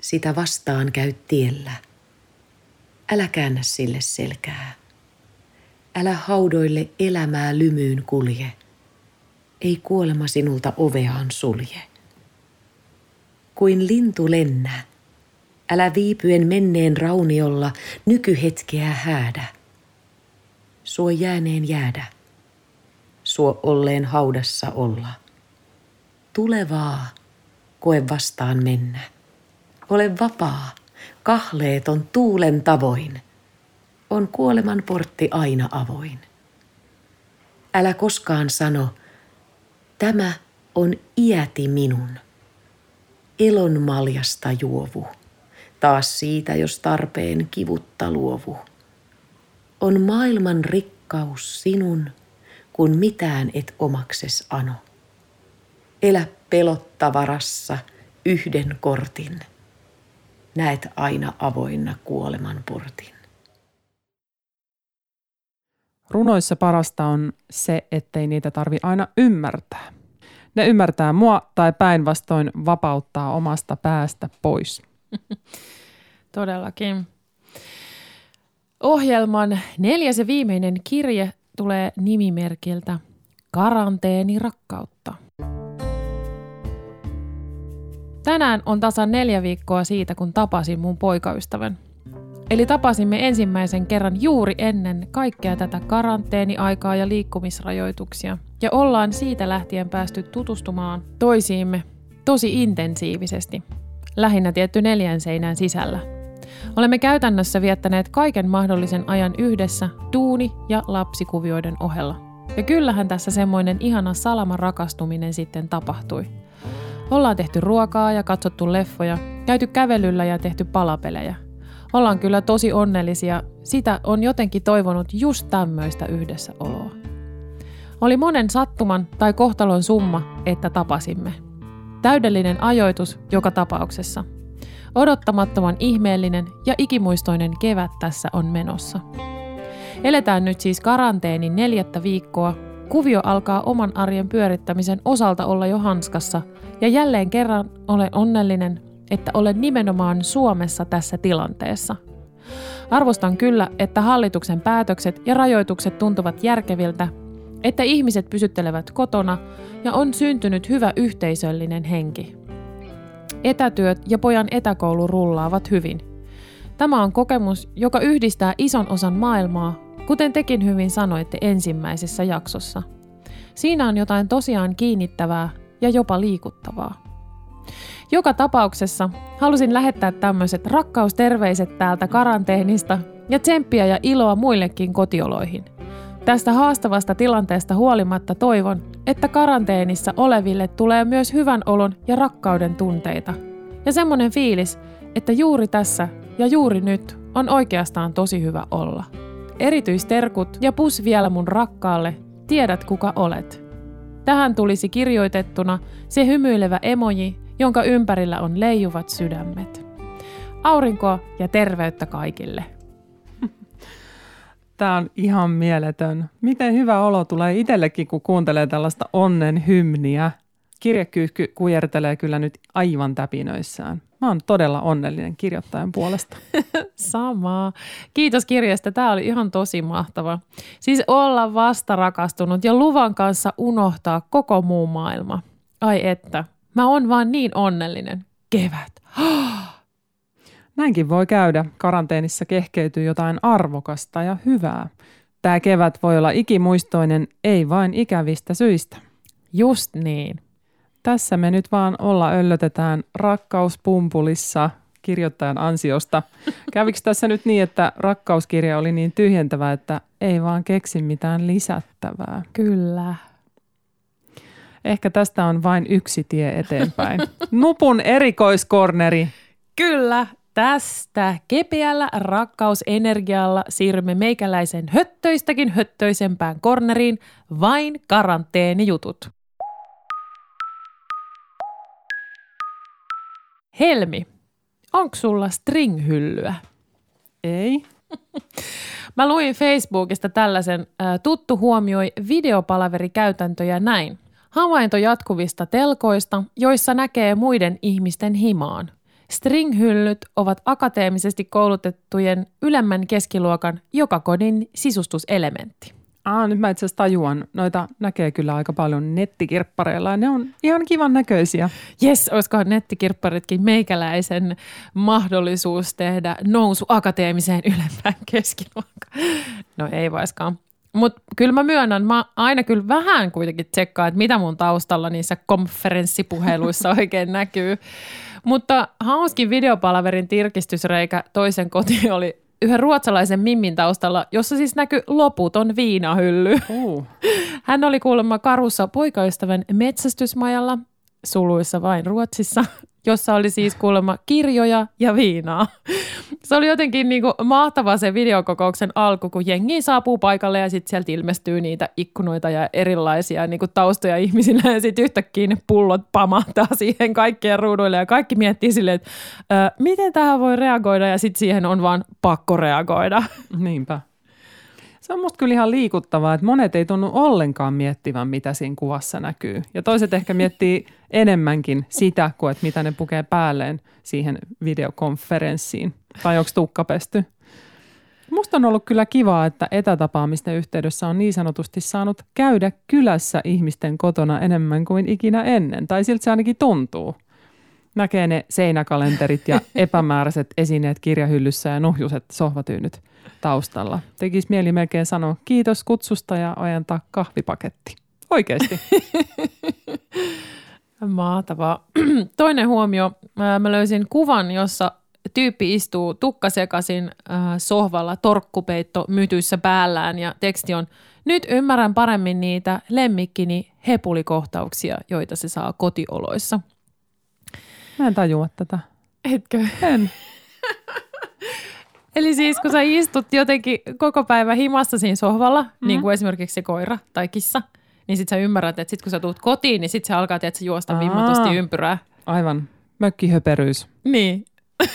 sitä vastaan käy tiellä. Älä käännä sille selkää. Älä haudoille elämää lymyyn kulje. Ei kuolema sinulta oveaan sulje. Kuin lintu lennä, älä viipyen menneen rauniolla nykyhetkeä häädä. Suo jääneen jäädä, suo olleen haudassa olla. Tulevaa, koe vastaan mennä. Ole vapaa, kahleeton tuulen tavoin. On kuoleman portti aina avoin. Älä koskaan sano, tämä on iäti minun. Elon maljasta juovu, taas siitä jos tarpeen kivutta luovu. On maailman rikkaus sinun, kun mitään et omakses ano. Elä pelottavarassa yhden kortin. Näet aina avoinna kuoleman portin. Runoissa parasta on se, ettei niitä tarvi aina ymmärtää. Ne ymmärtää mua tai päinvastoin vapauttaa omasta päästä pois. Todellakin. Ohjelman neljäs ja viimeinen kirje tulee nimimerkiltä Karanteeni rakkautta. Tänään on tasan neljä viikkoa siitä, kun tapasin mun poikaystävän. Eli tapasimme ensimmäisen kerran juuri ennen kaikkea tätä karanteeniaikaa ja liikkumisrajoituksia. Ja ollaan siitä lähtien päästy tutustumaan toisiimme tosi intensiivisesti. Lähinnä tietty neljän seinän sisällä. Olemme käytännössä viettäneet kaiken mahdollisen ajan yhdessä duuni- ja lapsikuvioiden ohella. Ja kyllähän tässä semmoinen ihana salama rakastuminen sitten tapahtui. Ollaan tehty ruokaa ja katsottu leffoja, käyty kävelyllä ja tehty palapelejä – Ollaan kyllä tosi onnellisia. Sitä on jotenkin toivonut just tämmöistä yhdessäoloa. Oli monen sattuman tai kohtalon summa, että tapasimme. Täydellinen ajoitus joka tapauksessa. Odottamattoman ihmeellinen ja ikimuistoinen kevät tässä on menossa. Eletään nyt siis karanteenin neljättä viikkoa. Kuvio alkaa oman arjen pyörittämisen osalta olla jo hanskassa ja jälleen kerran olen onnellinen, että olen nimenomaan Suomessa tässä tilanteessa. Arvostan kyllä, että hallituksen päätökset ja rajoitukset tuntuvat järkeviltä, että ihmiset pysyttelevät kotona ja on syntynyt hyvä yhteisöllinen henki. Etätyöt ja pojan etäkoulu rullaavat hyvin. Tämä on kokemus, joka yhdistää ison osan maailmaa, kuten tekin hyvin sanoitte ensimmäisessä jaksossa. Siinä on jotain tosiaan kiinnittävää ja jopa liikuttavaa. Joka tapauksessa halusin lähettää tämmöiset rakkausterveiset täältä karanteenista ja tsemppiä ja iloa muillekin kotioloihin. Tästä haastavasta tilanteesta huolimatta toivon, että karanteenissa oleville tulee myös hyvän olon ja rakkauden tunteita. Ja semmonen fiilis, että juuri tässä ja juuri nyt on oikeastaan tosi hyvä olla. Erityisterkut ja pus vielä mun rakkaalle, tiedät kuka olet. Tähän tulisi kirjoitettuna se hymyilevä emoji, jonka ympärillä on leijuvat sydämet. Aurinkoa ja terveyttä kaikille. Tämä on ihan mieletön. Miten hyvä olo tulee itsellekin, kun kuuntelee tällaista onnen hymniä. Kirjekyyhky kujertelee kyllä nyt aivan täpinöissään. Mä oon todella onnellinen kirjoittajan puolesta. Samaa. Kiitos kirjasta. Tämä oli ihan tosi mahtava. Siis olla vasta rakastunut ja luvan kanssa unohtaa koko muu maailma. Ai että. Mä oon vaan niin onnellinen. Kevät. Näinkin voi käydä. Karanteenissa kehkeytyy jotain arvokasta ja hyvää. Tämä kevät voi olla ikimuistoinen, ei vain ikävistä syistä. Just niin. Tässä me nyt vaan olla öllötetään rakkauspumpulissa kirjoittajan ansiosta. Kävikö tässä nyt niin, että rakkauskirja oli niin tyhjentävä, että ei vaan keksi mitään lisättävää? Kyllä. Ehkä tästä on vain yksi tie eteenpäin. Nupun erikoiskorneri. Kyllä, tästä kepeällä rakkausenergialla siirrymme meikäläisen höttöistäkin höttöisempään korneriin vain karanteenijutut. Helmi, onko sulla stringhyllyä? Ei. Mä luin Facebookista tällaisen ä, tuttu huomioi videopalaverikäytäntöjä näin. Havainto jatkuvista telkoista, joissa näkee muiden ihmisten himaan. Stringhyllyt ovat akateemisesti koulutettujen ylemmän keskiluokan joka kodin sisustuselementti. Aa, nyt mä itse asiassa tajuan. Noita näkee kyllä aika paljon nettikirppareilla ja ne on ihan kivan näköisiä. Jes, olisikohan nettikirpparitkin meikäläisen mahdollisuus tehdä nousu akateemiseen ylempään keskiluokkaan? No ei vaiskaan. Mutta kyllä mä myönnän, mä aina kyllä vähän kuitenkin tsekkaan, että mitä mun taustalla niissä konferenssipuheluissa oikein näkyy. Mutta hauskin videopalaverin tirkistysreikä toisen koti oli yhden ruotsalaisen Mimmin taustalla, jossa siis näkyy loputon viinahylly. Uh. Hän oli kuulemma karussa poikaystävän metsästysmajalla, suluissa vain Ruotsissa, jossa oli siis kuulemma kirjoja ja viinaa. Se oli jotenkin niin kuin mahtava se videokokouksen alku, kun jengi saapuu paikalle ja sitten sieltä ilmestyy niitä ikkunoita ja erilaisia niin kuin taustoja ihmisillä ja sitten yhtäkkiä ne pullot pamahtaa siihen kaikkien ruuduille ja kaikki miettii silleen, että ö, miten tähän voi reagoida ja sitten siihen on vaan pakko reagoida. Niinpä. Se on musta kyllä ihan liikuttavaa, että monet ei tunnu ollenkaan miettivän, mitä siinä kuvassa näkyy. Ja toiset ehkä miettii enemmänkin sitä, kuin että mitä ne pukee päälleen siihen videokonferenssiin. Tai onko tukka pesty. Musta on ollut kyllä kivaa, että etätapaamisten yhteydessä on niin sanotusti saanut käydä kylässä ihmisten kotona enemmän kuin ikinä ennen. Tai siltä se ainakin tuntuu. Näkee ne seinäkalenterit ja epämääräiset esineet kirjahyllyssä ja nuhjuset sohvatyynyt taustalla. Tekisi mieli melkein sanoa kiitos kutsusta ja ojentaa kahvipaketti. Oikeasti. Mahtavaa. Toinen huomio. Mä löysin kuvan, jossa tyyppi istuu tukkasekaisin äh, sohvalla torkkupeitto mytyissä päällään ja teksti on Nyt ymmärrän paremmin niitä lemmikkini hepulikohtauksia, joita se saa kotioloissa. Mä en tajua tätä. Etkö? En. Eli siis kun sä istut jotenkin koko päivä himassa siinä sohvalla, mm-hmm. niin kuin esimerkiksi se koira tai kissa, niin sit sä ymmärrät, että sit kun sä tuut kotiin, niin sit se alkaa tiedät, juosta vimmatusti ympyrää. Aivan. Mökkihöperyys. Niin.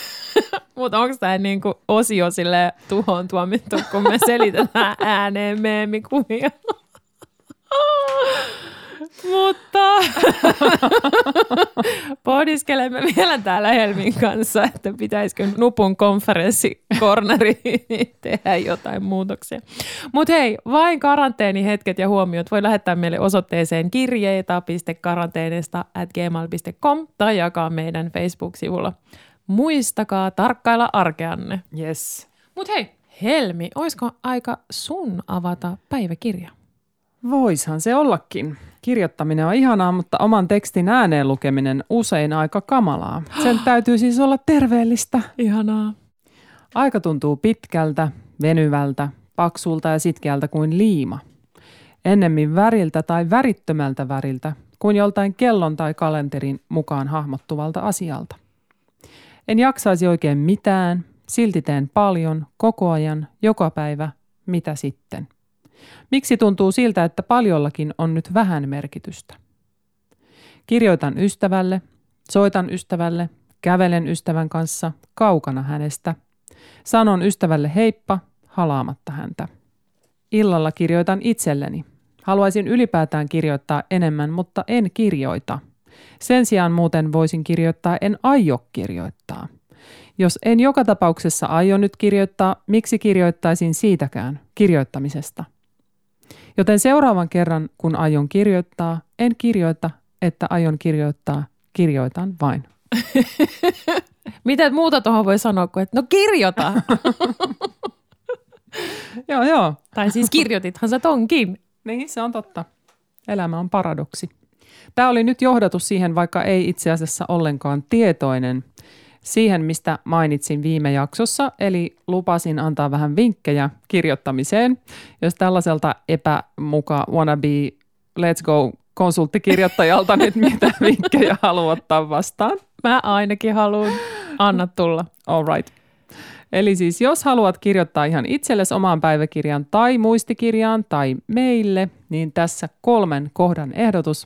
Mutta onko tämä niinku osio sille tuhoon tuomittu, kun me selitetään ääneen meemikuvia? Mutta pohdiskelemme vielä täällä Helmin kanssa, että pitäisikö Nupun konferenssikorneriin tehdä jotain muutoksia. Mutta hei, vain karanteenihetket ja huomiot voi lähettää meille osoitteeseen kirjeitä.karanteenista at gmail.com tai jakaa meidän Facebook-sivulla. muistakaa tarkkailla arkeanne. Yes. Mut hei, Helmi, oisko aika sun avata päiväkirja? Voishan se ollakin. Kirjoittaminen on ihanaa, mutta oman tekstin ääneen lukeminen usein aika kamalaa. Sen täytyy siis olla terveellistä. Ihanaa. Aika tuntuu pitkältä, venyvältä, paksulta ja sitkeältä kuin liima. Ennemmin väriltä tai värittömältä väriltä kuin joltain kellon tai kalenterin mukaan hahmottuvalta asialta. En jaksaisi oikein mitään, silti teen paljon, koko ajan, joka päivä, mitä sitten. Miksi tuntuu siltä, että paljollakin on nyt vähän merkitystä? Kirjoitan ystävälle, soitan ystävälle, kävelen ystävän kanssa, kaukana hänestä. Sanon ystävälle heippa, halaamatta häntä. Illalla kirjoitan itselleni. Haluaisin ylipäätään kirjoittaa enemmän, mutta en kirjoita. Sen sijaan muuten voisin kirjoittaa, en aio kirjoittaa. Jos en joka tapauksessa aio nyt kirjoittaa, miksi kirjoittaisin siitäkään, kirjoittamisesta? Joten seuraavan kerran, kun aion kirjoittaa, en kirjoita, että aion kirjoittaa, kirjoitan vain. Mitä muuta tuohon voi sanoa kuin, että no kirjoita. joo, joo. tai siis kirjoitithan sä tonkin. Niin, se on totta. Elämä on paradoksi. Tämä oli nyt johdatus siihen, vaikka ei itse asiassa ollenkaan tietoinen siihen, mistä mainitsin viime jaksossa, eli lupasin antaa vähän vinkkejä kirjoittamiseen. Jos tällaiselta epämuka wannabe let's go konsulttikirjoittajalta nyt mitä vinkkejä haluat ottaa vastaan. Mä ainakin haluan. Anna tulla. All right. Eli siis jos haluat kirjoittaa ihan itsellesi omaan päiväkirjaan tai muistikirjaan tai meille, niin tässä kolmen kohdan ehdotus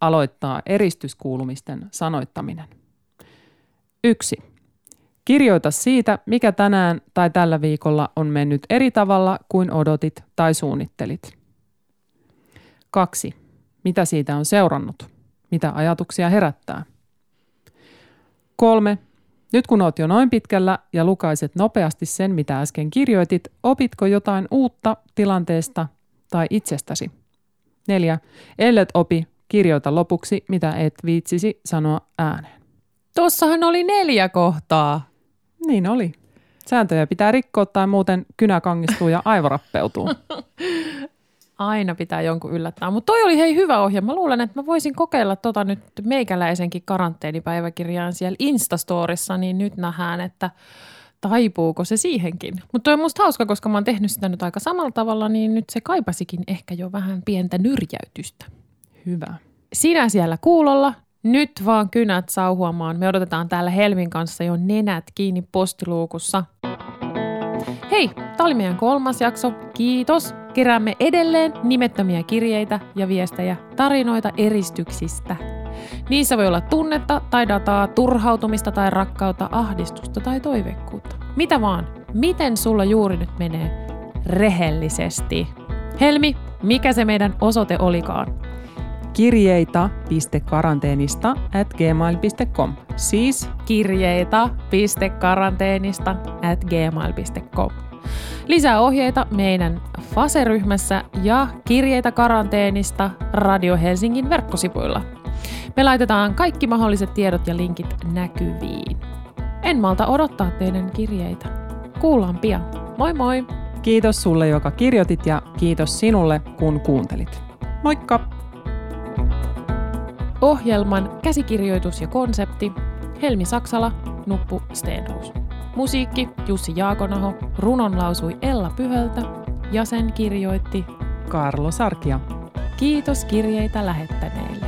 aloittaa eristyskuulumisten sanoittaminen. Yksi. Kirjoita siitä, mikä tänään tai tällä viikolla on mennyt eri tavalla kuin odotit tai suunnittelit. Kaksi. Mitä siitä on seurannut? Mitä ajatuksia herättää? Kolme. Nyt kun oot jo noin pitkällä ja lukaiset nopeasti sen, mitä äsken kirjoitit, opitko jotain uutta tilanteesta tai itsestäsi? Neljä. Ellet opi, kirjoita lopuksi, mitä et viitsisi sanoa ääneen. Tossahan oli neljä kohtaa. Niin oli. Sääntöjä pitää rikkoa tai muuten kynä kangistuu ja aivo rappeutuu. Aina pitää jonkun yllättää. Mutta toi oli hei hyvä ohje. Mä luulen, että mä voisin kokeilla tota nyt meikäläisenkin karanteenipäiväkirjaan siellä Instastorissa, niin nyt nähdään, että taipuuko se siihenkin. Mutta toi on musta hauska, koska mä oon tehnyt sitä nyt aika samalla tavalla, niin nyt se kaipasikin ehkä jo vähän pientä nyrjäytystä. Hyvä. Sinä siellä kuulolla, nyt vaan kynät sauhuamaan. Me odotetaan täällä Helmin kanssa jo nenät kiinni postiluukussa. Hei, tämä oli meidän kolmas jakso. Kiitos. Keräämme edelleen nimettömiä kirjeitä ja viestejä, tarinoita eristyksistä. Niissä voi olla tunnetta tai dataa, turhautumista tai rakkautta, ahdistusta tai toiveikkuutta. Mitä vaan. Miten sulla juuri nyt menee? Rehellisesti. Helmi, mikä se meidän osoite olikaan? kirjeita.karanteenista at gmail.com. Siis kirjeita.karanteenista at gmail.com. Lisää ohjeita meidän FASE-ryhmässä ja kirjeitä karanteenista Radio Helsingin verkkosivuilla. Me laitetaan kaikki mahdolliset tiedot ja linkit näkyviin. En malta odottaa teidän kirjeitä. Kuullaan pian. Moi moi! Kiitos sulle, joka kirjoitit ja kiitos sinulle, kun kuuntelit. Moikka! Ohjelman käsikirjoitus ja konsepti Helmi Saksala, Nuppu Stenhus. Musiikki Jussi Jaakonaho, runon lausui Ella Pyhöltä ja sen kirjoitti Karlo Sarkia. Kiitos kirjeitä lähettäneille.